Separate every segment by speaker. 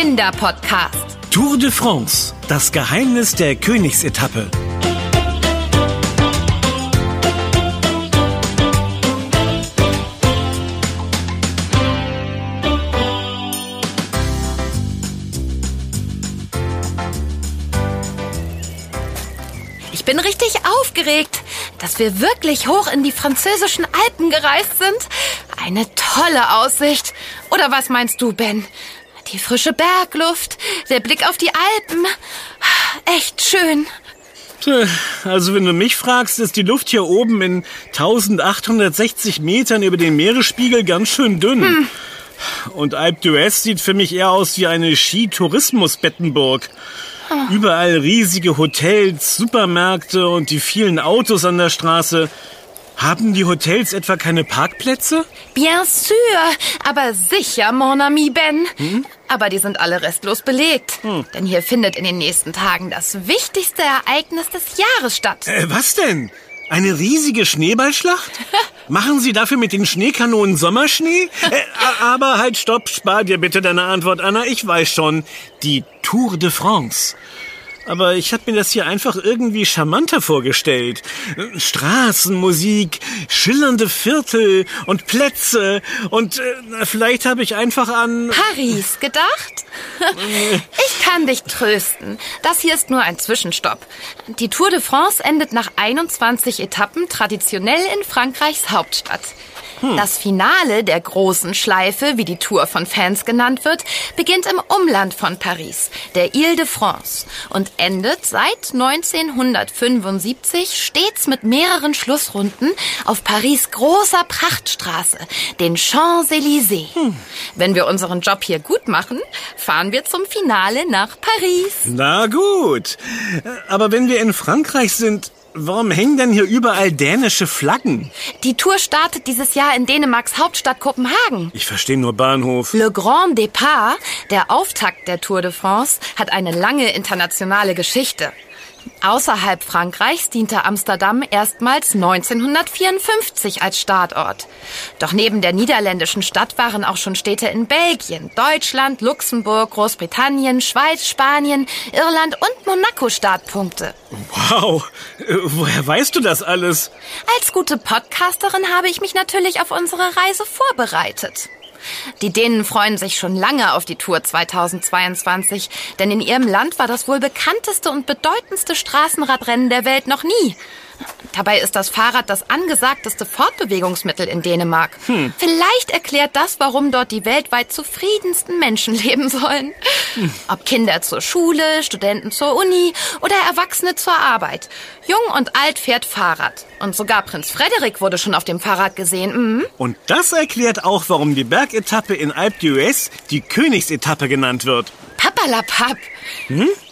Speaker 1: Kinderpodcast.
Speaker 2: Tour de France, das Geheimnis der Königsetappe.
Speaker 1: Ich bin richtig aufgeregt, dass wir wirklich hoch in die französischen Alpen gereist sind. Eine tolle Aussicht. Oder was meinst du, Ben? Die frische Bergluft, der Blick auf die Alpen. Echt schön.
Speaker 2: Also wenn du mich fragst, ist die Luft hier oben in 1860 Metern über dem Meeresspiegel ganz schön dünn. Und Alpe d'Huez sieht für mich eher aus wie eine Skitourismus-Bettenburg. Überall riesige Hotels, Supermärkte und die vielen Autos an der Straße. Haben die Hotels etwa keine Parkplätze?
Speaker 1: Bien sûr, aber sicher, mon ami Ben. Aber die sind alle restlos belegt. Denn hier findet in den nächsten Tagen das wichtigste Ereignis des Jahres statt.
Speaker 2: Äh, was denn? Eine riesige Schneeballschlacht? Machen Sie dafür mit den Schneekanonen Sommerschnee? Äh, aber halt, stopp, spar dir bitte deine Antwort, Anna. Ich weiß schon. Die Tour de France. Aber ich habe mir das hier einfach irgendwie charmanter vorgestellt. Straßenmusik, schillernde Viertel und Plätze und äh, vielleicht habe ich einfach an...
Speaker 1: Paris gedacht? Ich kann dich trösten. Das hier ist nur ein Zwischenstopp. Die Tour de France endet nach 21 Etappen traditionell in Frankreichs Hauptstadt. Das Finale der großen Schleife, wie die Tour von Fans genannt wird, beginnt im Umland von Paris, der Ile de France, und endet seit 1975 stets mit mehreren Schlussrunden auf Paris großer Prachtstraße, den Champs-Élysées. Wenn wir unseren Job hier gut machen, fahren wir zum Finale nach Paris.
Speaker 2: Na gut. Äh, Aber wenn wir in Frankreich sind, warum hängen denn hier überall dänische Flaggen?
Speaker 1: Die Tour startet dieses Jahr in Dänemarks Hauptstadt Kopenhagen.
Speaker 2: Ich verstehe nur Bahnhof.
Speaker 1: Le Grand Départ, der Auftakt der Tour de France, hat eine lange internationale Geschichte. Außerhalb Frankreichs diente Amsterdam erstmals 1954 als Startort. Doch neben der niederländischen Stadt waren auch schon Städte in Belgien, Deutschland, Luxemburg, Großbritannien, Schweiz, Spanien, Irland und Monaco Startpunkte.
Speaker 2: Wow, äh, woher weißt du das alles?
Speaker 1: Als gute Podcasterin habe ich mich natürlich auf unsere Reise vorbereitet. Die Dänen freuen sich schon lange auf die Tour 2022, denn in ihrem Land war das wohl bekannteste und bedeutendste Straßenradrennen der Welt noch nie. Dabei ist das Fahrrad das angesagteste Fortbewegungsmittel in Dänemark. Vielleicht erklärt das, warum dort die weltweit zufriedensten Menschen leben sollen. Ob Kinder zur Schule, Studenten zur Uni oder Erwachsene zur Arbeit. Jung und alt fährt Fahrrad. Und sogar Prinz Frederik wurde schon auf dem Fahrrad gesehen. Mhm.
Speaker 2: Und das erklärt auch, warum die Bergetappe in Alpe d'Huez die Königsetappe genannt wird.
Speaker 1: Papalapap.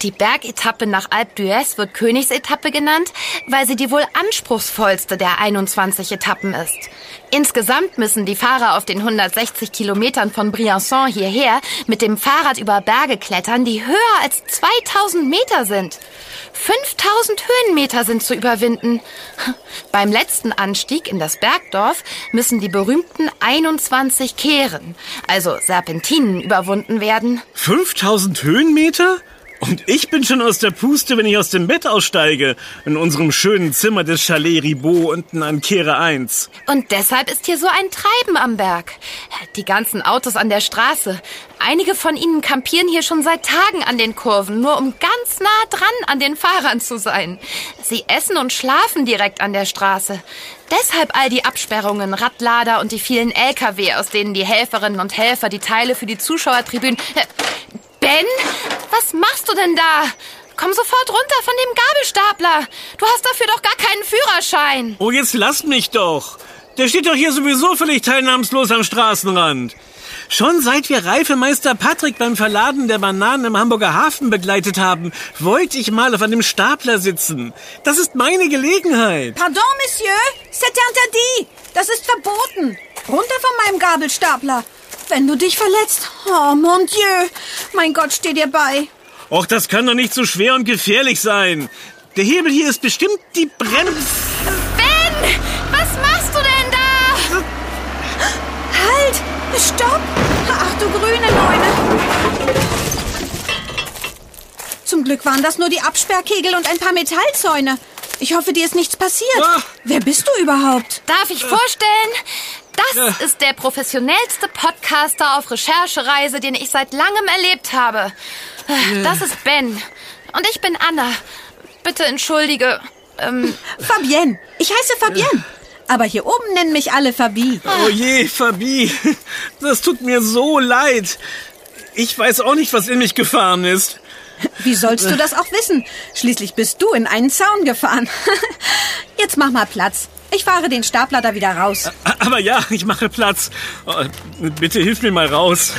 Speaker 1: Die Bergetappe nach Alpe d'Huez wird Königsetappe genannt, weil sie die wohl anspruchsvollste der 21 Etappen ist. Insgesamt müssen die Fahrer auf den 160 Kilometern von Briançon hierher mit dem Fahrrad über Berge klettern, die höher als 2000 Meter sind. 5000 Höhenmeter sind zu überwinden. Beim letzten Anstieg in das Bergdorf müssen die berühmten 21 Kehren, also Serpentinen, überwunden werden.
Speaker 2: 5000 Höhenmeter? Und ich bin schon aus der Puste, wenn ich aus dem Bett aussteige. In unserem schönen Zimmer des Chalet Ribot unten an Kehre 1.
Speaker 1: Und deshalb ist hier so ein Treiben am Berg. Die ganzen Autos an der Straße. Einige von ihnen kampieren hier schon seit Tagen an den Kurven, nur um ganz nah dran an den Fahrern zu sein. Sie essen und schlafen direkt an der Straße. Deshalb all die Absperrungen, Radlader und die vielen LKW, aus denen die Helferinnen und Helfer die Teile für die Zuschauertribünen... Ben, was machst du denn da? Komm sofort runter von dem Gabelstapler. Du hast dafür doch gar keinen Führerschein.
Speaker 2: Oh, jetzt lass mich doch. Der steht doch hier sowieso völlig teilnahmslos am Straßenrand. Schon seit wir Reifemeister Patrick beim Verladen der Bananen im Hamburger Hafen begleitet haben, wollte ich mal auf einem Stapler sitzen. Das ist meine Gelegenheit.
Speaker 3: Pardon, Monsieur, c'est interdit. Das ist verboten. Runter von meinem Gabelstapler. Wenn du dich verletzt. Oh, mon Dieu. Mein Gott, steh dir bei.
Speaker 2: Och, das kann doch nicht so schwer und gefährlich sein. Der Hebel hier ist bestimmt die Brems...
Speaker 1: Ben, was machst du denn da?
Speaker 3: Halt! Stopp! Ach du grüne Neune. Glück waren das nur die Absperrkegel und ein paar Metallzäune. Ich hoffe, dir ist nichts passiert.
Speaker 2: Ah.
Speaker 3: Wer bist du überhaupt?
Speaker 1: Darf ich vorstellen? Das ist der professionellste Podcaster auf Recherchereise, den ich seit langem erlebt habe. Das ist Ben. Und ich bin Anna. Bitte entschuldige. Ähm,
Speaker 3: Fabienne. Ich heiße Fabienne. Aber hier oben nennen mich alle Fabi.
Speaker 2: Oh je, Fabi. Das tut mir so leid. Ich weiß auch nicht, was in mich gefahren ist.
Speaker 3: Wie sollst du das auch wissen? Schließlich bist du in einen Zaun gefahren. Jetzt mach mal Platz. Ich fahre den Stapler da wieder raus.
Speaker 2: Aber ja, ich mache Platz. Oh, bitte hilf mir mal raus.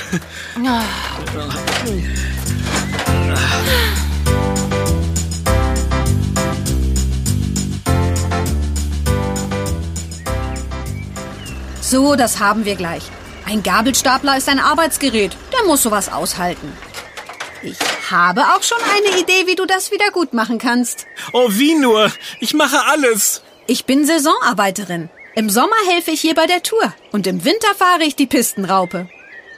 Speaker 3: So, das haben wir gleich. Ein Gabelstapler ist ein Arbeitsgerät. Der muss sowas aushalten. Ich habe auch schon eine Idee, wie du das wieder gut machen kannst.
Speaker 2: Oh, wie nur? Ich mache alles.
Speaker 3: Ich bin Saisonarbeiterin. Im Sommer helfe ich hier bei der Tour und im Winter fahre ich die Pistenraupe.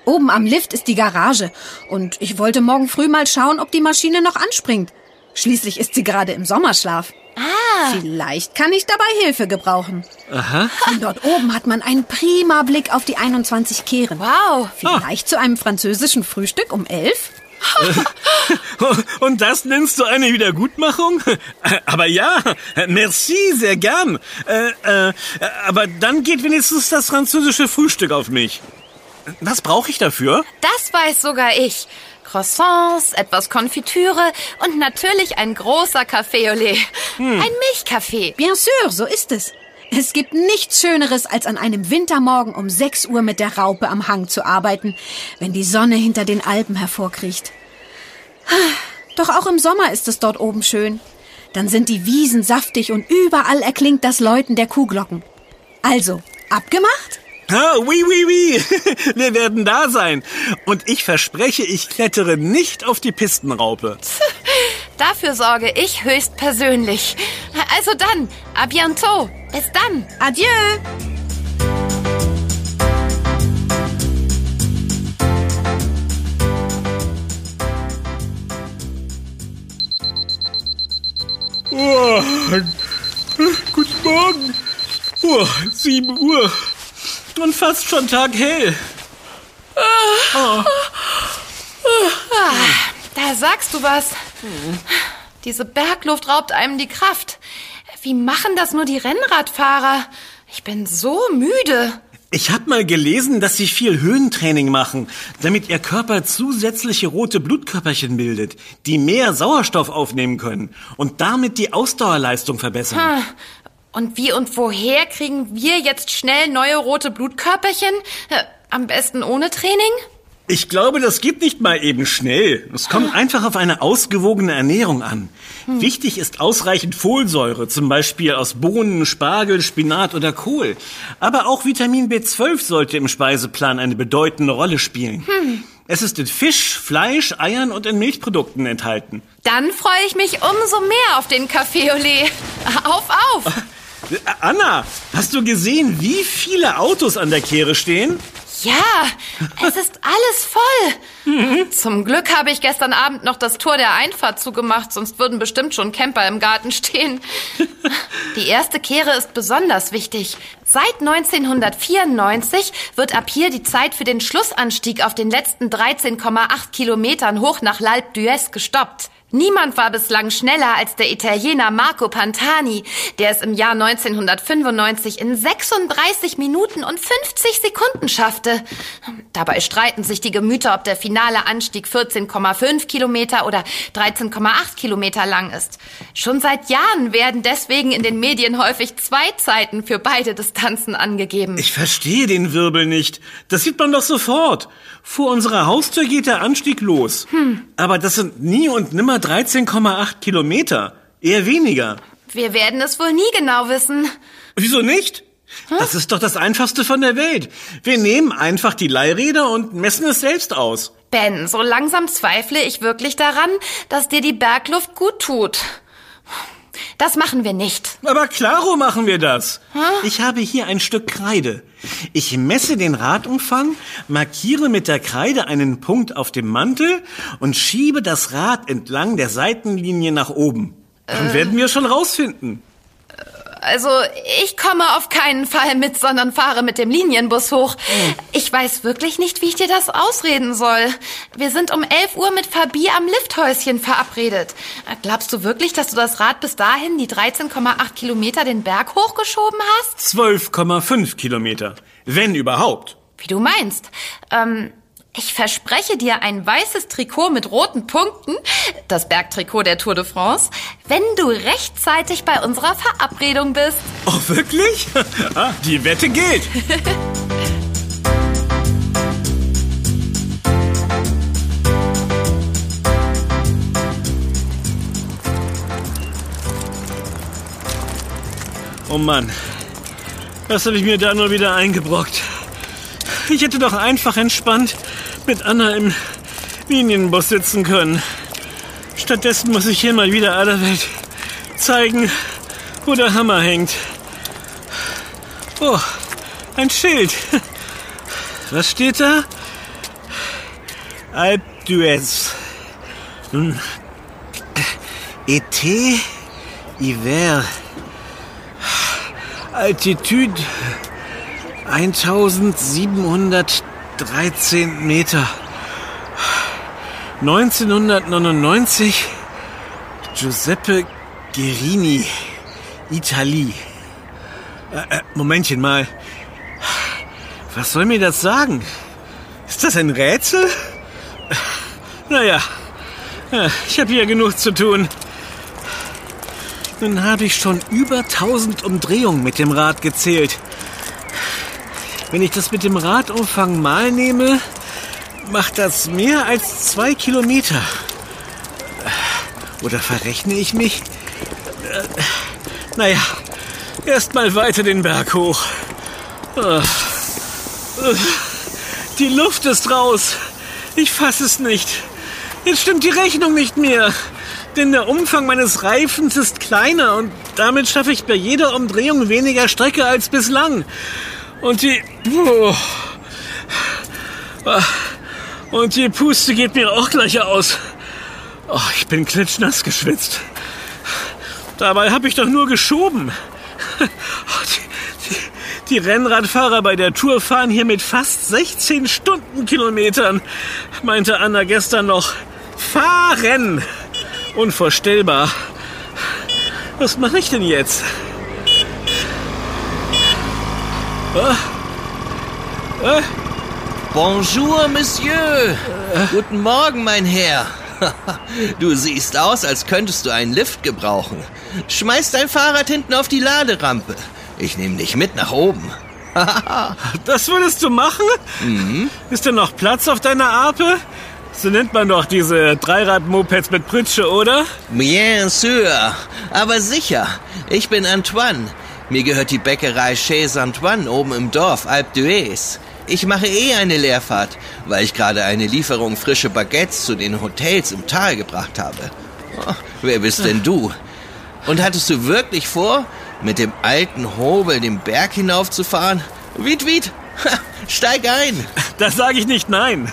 Speaker 3: Oben am Lift ist die Garage und ich wollte morgen früh mal schauen, ob die Maschine noch anspringt. Schließlich ist sie gerade im Sommerschlaf. Ah. Vielleicht kann ich dabei Hilfe gebrauchen.
Speaker 2: Aha.
Speaker 3: Von dort oben hat man einen prima Blick auf die 21 Kehren.
Speaker 1: wow.
Speaker 3: Vielleicht zu einem französischen Frühstück um elf?
Speaker 2: Und das nennst du eine Wiedergutmachung? Aber ja, merci, sehr gern. Äh, äh, aber dann geht wenigstens das französische Frühstück auf mich. Was brauche ich dafür?
Speaker 1: Das weiß sogar ich. Croissants, etwas Konfitüre und natürlich ein großer Café au lait. Ein Milchkaffee.
Speaker 3: Bien sûr, so ist es. Es gibt nichts Schöneres, als an einem Wintermorgen um 6 Uhr mit der Raupe am Hang zu arbeiten, wenn die Sonne hinter den Alpen hervorkriecht. Doch auch im Sommer ist es dort oben schön. Dann sind die Wiesen saftig und überall erklingt das Läuten der Kuhglocken. Also, abgemacht?
Speaker 2: Ah, oui, oui, oui. Wir werden da sein. Und ich verspreche, ich klettere nicht auf die Pistenraupe.
Speaker 1: Dafür sorge ich höchstpersönlich. Also dann, à bientôt. Bis dann.
Speaker 3: Adieu!
Speaker 2: Oh, guten Morgen. Oh, 7 Uhr. Und fast schon taghell.
Speaker 1: Da sagst du was. Diese Bergluft raubt einem die Kraft. Wie machen das nur die Rennradfahrer? Ich bin so müde.
Speaker 2: Ich habe mal gelesen, dass sie viel Höhentraining machen, damit ihr Körper zusätzliche rote Blutkörperchen bildet, die mehr Sauerstoff aufnehmen können und damit die Ausdauerleistung verbessern.
Speaker 1: Ah, Und wie und woher kriegen wir jetzt schnell neue rote Blutkörperchen? Äh, Am besten ohne Training?
Speaker 2: Ich glaube, das geht nicht mal eben schnell. Es kommt einfach auf eine ausgewogene Ernährung an. Wichtig ist ausreichend Folsäure, zum Beispiel aus Bohnen, Spargel, Spinat oder Kohl. Aber auch Vitamin B12 sollte im Speiseplan eine bedeutende Rolle spielen. Es ist in Fisch, Fleisch, Eiern und in Milchprodukten enthalten.
Speaker 1: Dann freue ich mich umso mehr auf den Café au lait. Auf, auf!
Speaker 2: Anna, hast du gesehen, wie viele Autos an der Kehre stehen?
Speaker 1: Ja, es ist alles voll. Zum Glück habe ich gestern Abend noch das Tor der Einfahrt zugemacht, sonst würden bestimmt schon Camper im Garten stehen. Die erste Kehre ist besonders wichtig. Seit 1994 wird ab hier die Zeit für den Schlussanstieg auf den letzten 13,8 Kilometern hoch nach L'Alpe d'Huez gestoppt. Niemand war bislang schneller als der Italiener Marco Pantani, der es im Jahr 1995 in 36 Minuten und 50 Sekunden schaffte. Dabei streiten sich die Gemüter, ob der finale Anstieg 14,5 Kilometer oder 13,8 Kilometer lang ist. Schon seit Jahren werden deswegen in den Medien häufig zwei Zeiten für beide Distanzen angegeben.
Speaker 2: Ich verstehe den Wirbel nicht. Das sieht man doch sofort. Vor unserer Haustür geht der Anstieg los. Aber das sind nie und nimmer 13,8 Kilometer. Eher weniger.
Speaker 1: Wir werden es wohl nie genau wissen.
Speaker 2: Wieso nicht? Das ist doch das Einfachste von der Welt. Wir nehmen einfach die Leihräder und messen es selbst aus.
Speaker 1: Ben, so langsam zweifle ich wirklich daran, dass dir die Bergluft gut tut. Das machen wir nicht.
Speaker 2: Aber klaro machen wir das. Ich habe hier ein Stück Kreide. Ich messe den Radumfang, markiere mit der Kreide einen Punkt auf dem Mantel und schiebe das Rad entlang der Seitenlinie nach oben. Dann werden wir schon rausfinden.
Speaker 1: Also, ich komme auf keinen Fall mit, sondern fahre mit dem Linienbus hoch. Ich weiß wirklich nicht, wie ich dir das ausreden soll. Wir sind um 11 Uhr mit Fabi am Lifthäuschen verabredet. Glaubst du wirklich, dass du das Rad bis dahin, die 13,8 Kilometer, den Berg hochgeschoben hast?
Speaker 2: 12,5 Kilometer. Wenn überhaupt.
Speaker 1: Wie du meinst. Ähm, ich verspreche dir ein weißes Trikot mit roten Punkten, das Bergtrikot der Tour de France, wenn du rechtzeitig bei unserer Verabredung bist.
Speaker 2: Oh, wirklich? Ah, Die Wette gilt. Oh Mann, was habe ich mir da nur wieder eingebrockt? Ich hätte doch einfach entspannt mit Anna im Linienbus sitzen können. Stattdessen muss ich hier mal wieder aller Welt zeigen, wo der Hammer hängt. Oh, ein Schild. Was steht da? Alpe d'Huez. Hm. Été, Hiver. Altitude 1713 Meter. 1999 Giuseppe Guerini, Italie. Äh, äh, Momentchen mal. Was soll mir das sagen? Ist das ein Rätsel? Naja, ja, ich habe hier genug zu tun. Nun habe ich schon über 1000 Umdrehungen mit dem Rad gezählt. Wenn ich das mit dem Radumfang mal nehme, macht das mehr als zwei Kilometer. Oder verrechne ich mich? Äh, Naja, erst mal weiter den Berg hoch. Äh, äh, Die Luft ist raus. Ich fasse es nicht. Jetzt stimmt die Rechnung nicht mehr. Denn der Umfang meines Reifens ist kleiner und damit schaffe ich bei jeder Umdrehung weniger Strecke als bislang. Und die... Oh. Und die Puste geht mir auch gleich aus. Oh, ich bin klitschnass geschwitzt. Dabei habe ich doch nur geschoben. Die, die, die Rennradfahrer bei der Tour fahren hier mit fast 16 Stundenkilometern, meinte Anna gestern noch. Fahren! Unvorstellbar. Was mache ich denn jetzt? Äh? Äh?
Speaker 4: Bonjour, Monsieur. Guten Morgen, mein Herr. Du siehst aus, als könntest du einen Lift gebrauchen. Schmeiß dein Fahrrad hinten auf die Laderampe. Ich nehme dich mit nach oben.
Speaker 2: Das würdest du machen? Ist denn noch Platz auf deiner Ape? So nennt man doch diese Dreirad-Mopeds mit Pritsche, oder?
Speaker 4: Bien sûr. Aber sicher. Ich bin Antoine. Mir gehört die Bäckerei Chez Antoine oben im Dorf, Alpe d'Huez. Ich mache eh eine Leerfahrt, weil ich gerade eine Lieferung frische Baguettes zu den Hotels im Tal gebracht habe. Oh, wer bist denn du? Und hattest du wirklich vor, mit dem alten Hobel den Berg hinaufzufahren? Wied, ha, steig ein.
Speaker 2: Da sage ich nicht nein.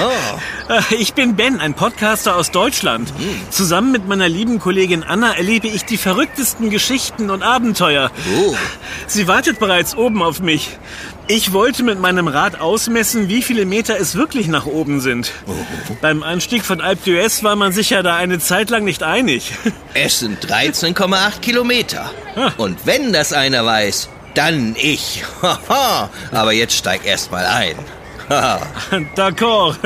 Speaker 4: Oh.
Speaker 2: Ich bin Ben, ein Podcaster aus Deutschland. Zusammen mit meiner lieben Kollegin Anna erlebe ich die verrücktesten Geschichten und Abenteuer.
Speaker 4: Oh.
Speaker 2: Sie wartet bereits oben auf mich. Ich wollte mit meinem Rad ausmessen, wie viele Meter es wirklich nach oben sind. Beim Anstieg von Alpe d'Huez war man sich ja da eine Zeit lang nicht einig.
Speaker 4: Es sind 13,8 Kilometer.
Speaker 2: Ah.
Speaker 4: Und wenn das einer weiß, dann ich. Aber jetzt steig erst mal ein.
Speaker 2: D'accord.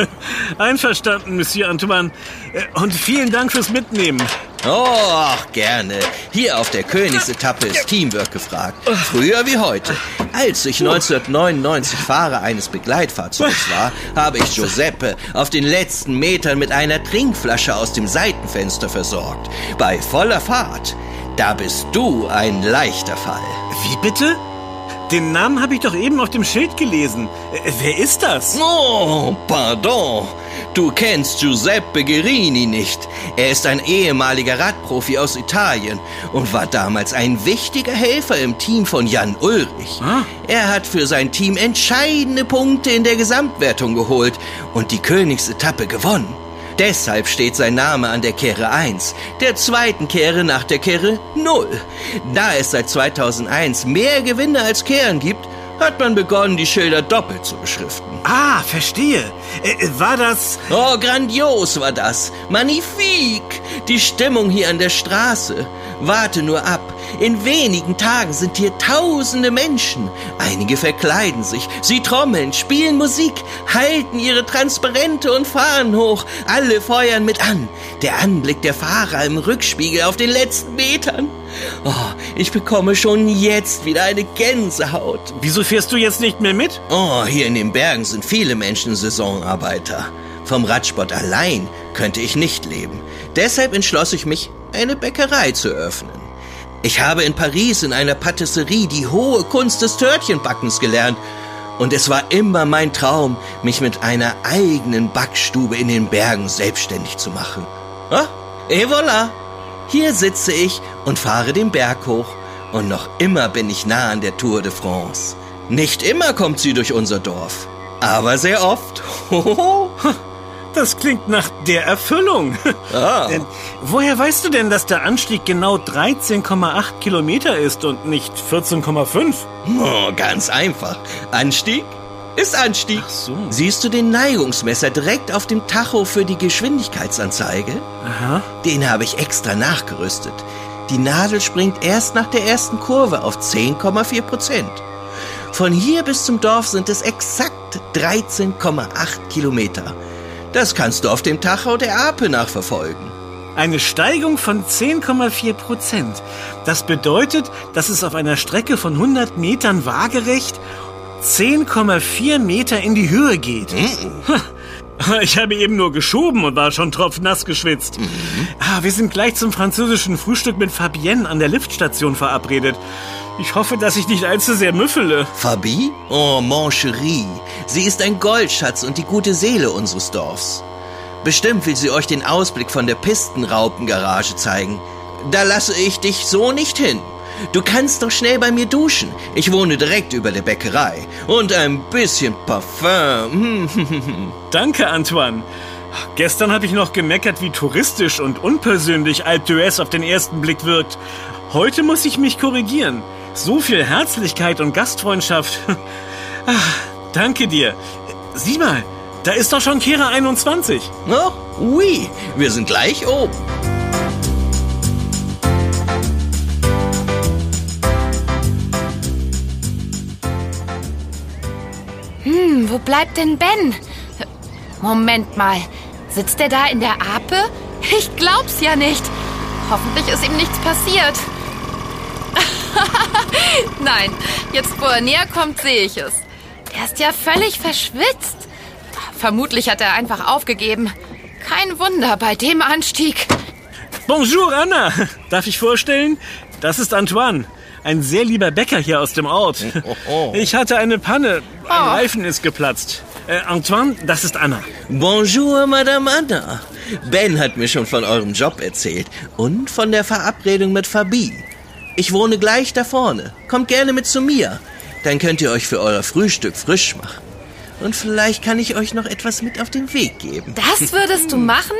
Speaker 2: Einverstanden, Monsieur Antoine. Und vielen Dank fürs Mitnehmen.
Speaker 4: oh, gerne. Hier auf der Königsetappe ist Teamwork gefragt. Früher wie heute. Als ich 1999 Fahrer eines Begleitfahrzeugs war, habe ich Giuseppe auf den letzten Metern mit einer Trinkflasche aus dem Seitenfenster versorgt. Bei voller Fahrt. Da bist du ein leichter Fall.
Speaker 2: Wie bitte? Den Namen habe ich doch eben auf dem Schild gelesen. Äh, wer ist das?
Speaker 4: Oh, pardon. Du kennst Giuseppe Guerini nicht. Er ist ein ehemaliger Radprofi aus Italien und war damals ein wichtiger Helfer im Team von Jan Ulrich.
Speaker 2: Ah.
Speaker 4: Er hat für sein Team entscheidende Punkte in der Gesamtwertung geholt und die Königsetappe gewonnen. Deshalb steht sein Name an der Kehre 1, der zweiten Kehre nach der Kehre 0. Da es seit 2001 mehr Gewinne als Kehren gibt, hat man begonnen, die Schilder doppelt zu beschriften.
Speaker 2: Ah, verstehe. Äh, war das...
Speaker 4: Oh, grandios war das. Magnifique. Die Stimmung hier an der Straße. Warte nur ab. In wenigen Tagen sind hier tausende Menschen. Einige verkleiden sich. Sie trommeln, spielen Musik, halten ihre Transparente und fahren hoch. Alle feuern mit an. Der Anblick der Fahrer im Rückspiegel auf den letzten Metern. Oh, ich bekomme schon jetzt wieder eine Gänsehaut.
Speaker 2: Wieso fährst du jetzt nicht mehr mit?
Speaker 4: Oh, hier in den Bergen sind viele Menschen Saisonarbeiter. Vom Radsport allein könnte ich nicht leben. Deshalb entschloss ich mich, eine Bäckerei zu öffnen. Ich habe in Paris in einer Patisserie die hohe Kunst des Törtchenbackens gelernt. Und es war immer mein Traum, mich mit einer eigenen Backstube in den Bergen selbstständig zu machen. Ah, et voilà! Hier sitze ich und fahre den Berg hoch. Und noch immer bin ich nah an der Tour de France. Nicht immer kommt sie durch unser Dorf, aber sehr oft.
Speaker 2: Das klingt nach der Erfüllung.
Speaker 4: Ah.
Speaker 2: Denn woher weißt du denn, dass der Anstieg genau 13,8 Kilometer ist und nicht 14,5?
Speaker 4: Oh, ganz einfach. Anstieg ist Anstieg.
Speaker 2: Ach so.
Speaker 4: Siehst du den Neigungsmesser direkt auf dem Tacho für die Geschwindigkeitsanzeige?
Speaker 2: Aha.
Speaker 4: Den habe ich extra nachgerüstet. Die Nadel springt erst nach der ersten Kurve auf 10,4 Prozent. Von hier bis zum Dorf sind es exakt 13,8 Kilometer. Das kannst du auf dem Tacho der Ape nachverfolgen.
Speaker 2: Eine Steigung von 10,4 Prozent. Das bedeutet, dass es auf einer Strecke von 100 Metern waagerecht 10,4 Meter in die Höhe geht. Ich habe eben nur geschoben und war schon tropfnass geschwitzt. Ah, wir sind gleich zum französischen Frühstück mit Fabienne an der Liftstation verabredet. Ich hoffe, dass ich nicht allzu sehr müffele.
Speaker 4: Fabi? Oh, mon chéri. Sie ist ein Goldschatz und die gute Seele unseres Dorfs. Bestimmt will sie euch den Ausblick von der Pistenraupengarage zeigen. Da lasse ich dich so nicht hin. Du kannst doch schnell bei mir duschen. Ich wohne direkt über der Bäckerei. Und ein bisschen Parfum.
Speaker 2: Danke, Antoine. Gestern habe ich noch gemeckert, wie touristisch und unpersönlich Alpe d'Huez auf den ersten Blick wirkt. Heute muss ich mich korrigieren. So viel Herzlichkeit und Gastfreundschaft. Ah, danke dir. Sieh mal, da ist doch schon Kehre 21.
Speaker 4: Oh, oui. Wir sind gleich oben.
Speaker 1: Hm, wo bleibt denn Ben? Moment mal. Sitzt er da in der Ape? Ich glaub's ja nicht. Hoffentlich ist ihm nichts passiert. Nein, jetzt wo er näher kommt, sehe ich es. Er ist ja völlig verschwitzt. Vermutlich hat er einfach aufgegeben. Kein Wunder bei dem Anstieg.
Speaker 2: Bonjour, Anna. Darf ich vorstellen? Das ist Antoine. Ein sehr lieber Bäcker hier aus dem Ort. Ich hatte eine Panne. Ein
Speaker 1: Oh.
Speaker 2: Reifen ist geplatzt. Äh, Antoine, das ist Anna.
Speaker 4: Bonjour, Madame Anna. Ben hat mir schon von eurem Job erzählt und von der Verabredung mit Fabi. Ich wohne gleich da vorne. Kommt gerne mit zu mir. Dann könnt ihr euch für euer Frühstück frisch machen. Und vielleicht kann ich euch noch etwas mit auf den Weg geben.
Speaker 1: Das würdest du machen?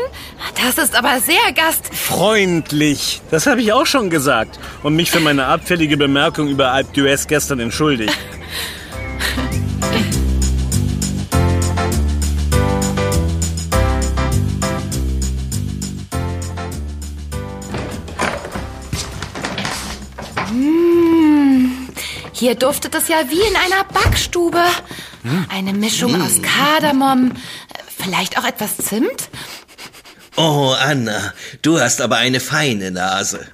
Speaker 1: Das ist aber sehr gast...
Speaker 2: Freundlich. Das habe ich auch schon gesagt. Und mich für meine abfällige Bemerkung über d'Huez gestern entschuldigt.
Speaker 1: Hier duftet es ja wie in einer Backstube. Eine Mischung aus Kardamom, vielleicht auch etwas Zimt?
Speaker 4: Oh, Anna, du hast aber eine feine Nase.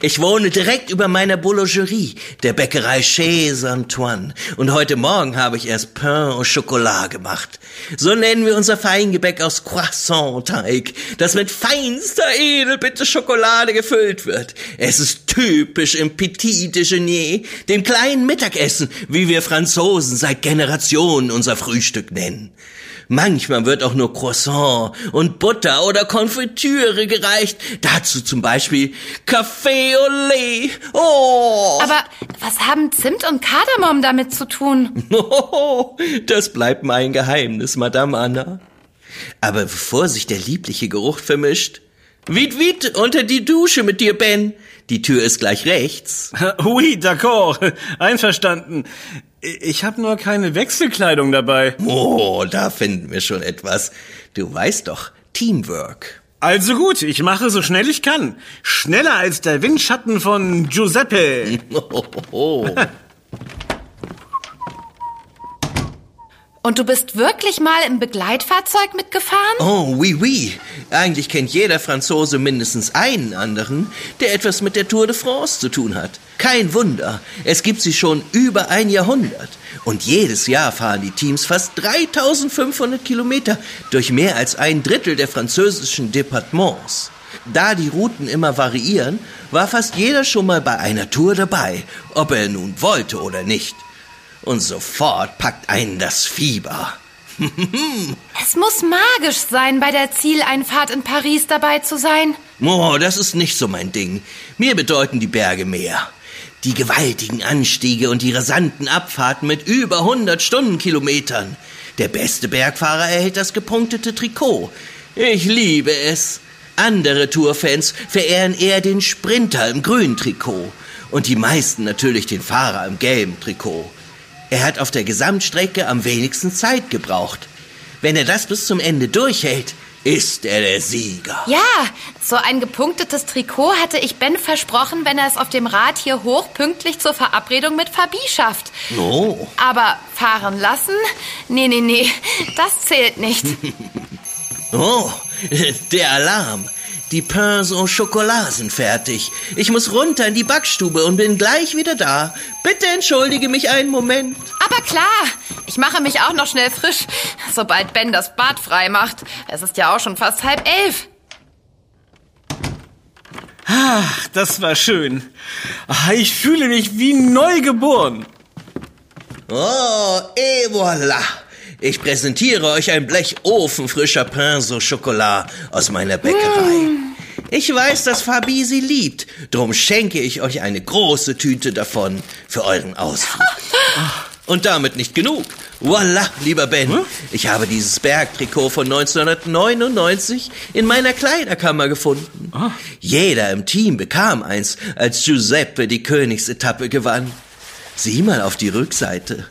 Speaker 4: Ich wohne direkt über meiner Boulangerie, der Bäckerei Chez Antoine. Und heute Morgen habe ich erst Pain au Chocolat gemacht. So nennen wir unser Feingebäck aus Croissant-Teig, das mit feinster Edelbitte Schokolade gefüllt wird. Es ist typisch im Petit Déjeuner, dem kleinen Mittagessen, wie wir Franzosen seit Generationen unser Frühstück nennen. Manchmal wird auch nur Croissant und Butter oder Konfitüre gereicht. Dazu zum Beispiel Café au lait. Oh!
Speaker 1: Aber was haben Zimt und Kardamom damit zu tun?
Speaker 4: Oh, das bleibt mein Geheimnis, Madame Anna. Aber bevor sich der liebliche Geruch vermischt, Wied, wied, unter die Dusche mit dir, Ben. Die Tür ist gleich rechts.
Speaker 2: Oui, d'accord. Einverstanden. Ich habe nur keine Wechselkleidung dabei.
Speaker 4: Oh, da finden wir schon etwas. Du weißt doch, Teamwork.
Speaker 2: Also gut, ich mache so schnell ich kann. Schneller als der Windschatten von Giuseppe.
Speaker 4: Oh, oh.
Speaker 1: Und du bist wirklich mal im Begleitfahrzeug mitgefahren?
Speaker 4: Oh, oui, oui. Eigentlich kennt jeder Franzose mindestens einen anderen, der etwas mit der Tour de France zu tun hat. Kein Wunder, es gibt sie schon über ein Jahrhundert. Und jedes Jahr fahren die Teams fast 3500 Kilometer durch mehr als ein Drittel der französischen Departements. Da die Routen immer variieren, war fast jeder schon mal bei einer Tour dabei, ob er nun wollte oder nicht. Und sofort packt einen das Fieber.
Speaker 1: Es muss magisch sein, bei der Zieleinfahrt in Paris dabei zu sein.
Speaker 4: Oh, das ist nicht so mein Ding. Mir bedeuten die Berge mehr. Die gewaltigen Anstiege und die rasanten Abfahrten mit über 100 Stundenkilometern. Der beste Bergfahrer erhält das gepunktete Trikot. Ich liebe es. Andere Tourfans verehren eher den Sprinter im grünen Trikot. Und die meisten natürlich den Fahrer im gelben Trikot. Er hat auf der Gesamtstrecke am wenigsten Zeit gebraucht. Wenn er das bis zum Ende durchhält, ist er der Sieger.
Speaker 1: Ja, so ein gepunktetes Trikot hatte ich Ben versprochen, wenn er es auf dem Rad hier hoch pünktlich zur Verabredung mit Fabi schafft.
Speaker 4: Oh.
Speaker 1: Aber fahren lassen? Nee, nee, nee, das zählt nicht.
Speaker 4: Oh, der Alarm. Die Pains au Chocolat sind fertig. Ich muss runter in die Backstube und bin gleich wieder da. Bitte entschuldige mich einen Moment.
Speaker 1: Aber klar, ich mache mich auch noch schnell frisch, sobald Ben das Bad frei macht. Es ist ja auch schon fast halb elf.
Speaker 2: Ach, das war schön. Ah, Ich fühle mich wie neu geboren.
Speaker 4: Oh, et voilà. Ich präsentiere euch ein Blech ofenfrischer Pain au Chocolat aus meiner Bäckerei. Ich weiß, dass Fabi sie liebt, drum schenke ich euch eine große Tüte davon für euren Ausflug. Und damit nicht genug. Voila, lieber Ben. Ich habe dieses Bergtrikot von 1999 in meiner Kleiderkammer gefunden. Jeder im Team bekam eins, als Giuseppe die Königsetappe gewann. Sieh mal auf die Rückseite.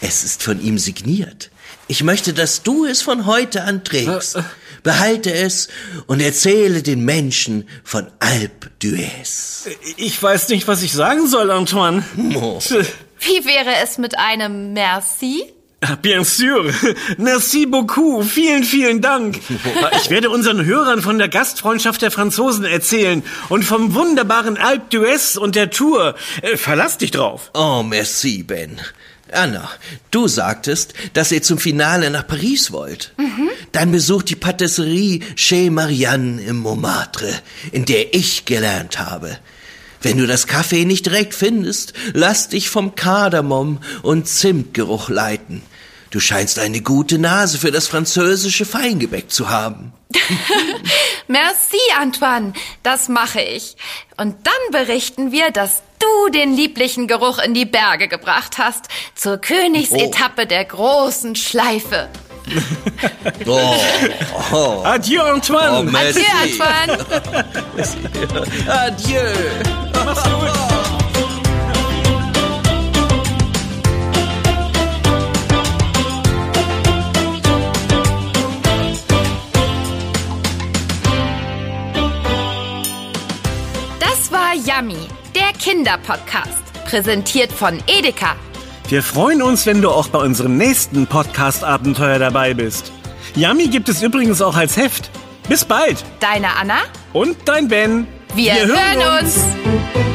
Speaker 4: Es ist von ihm signiert. Ich möchte, dass du es von heute an trägst. Behalte es und erzähle den Menschen von Alpe d'Huez.
Speaker 2: Ich weiß nicht, was ich sagen soll, Antoine.
Speaker 4: Oh.
Speaker 1: Wie wäre es mit einem Merci?
Speaker 2: Ah, Bien sûr. Merci beaucoup. Vielen, vielen Dank. Ich werde unseren Hörern von der Gastfreundschaft der Franzosen erzählen und vom wunderbaren Alpe d'Huez und der Tour. Äh, Verlass dich drauf.
Speaker 4: Oh, merci, Ben. Anna, du sagtest, dass ihr zum Finale nach Paris wollt. Dann besucht die Patisserie Chez Marianne im Montmartre, in der ich gelernt habe. Wenn du das Kaffee nicht direkt findest, lass dich vom Kardamom und Zimtgeruch leiten. Du scheinst eine gute Nase für das französische Feingebäck zu haben.
Speaker 1: Merci, Antoine. Das mache ich. Und dann berichten wir, dass du den lieblichen Geruch in die Berge gebracht hast. Zur Königsetappe der großen Schleife.
Speaker 4: Oh, oh,
Speaker 2: Adieu, Antoine.
Speaker 4: oh merci.
Speaker 1: Adieu, Antoine.
Speaker 4: Adieu.
Speaker 2: Mach's gut.
Speaker 1: Das war Yummy, der Kinderpodcast. Präsentiert von Edeka.
Speaker 2: Wir freuen uns, wenn du auch bei unserem nächsten Podcast-Abenteuer dabei bist. Yummy gibt es übrigens auch als Heft. Bis bald.
Speaker 1: Deine Anna?
Speaker 2: Und dein Ben.
Speaker 1: Wir,
Speaker 2: Wir hören
Speaker 1: hören
Speaker 2: uns.
Speaker 1: uns.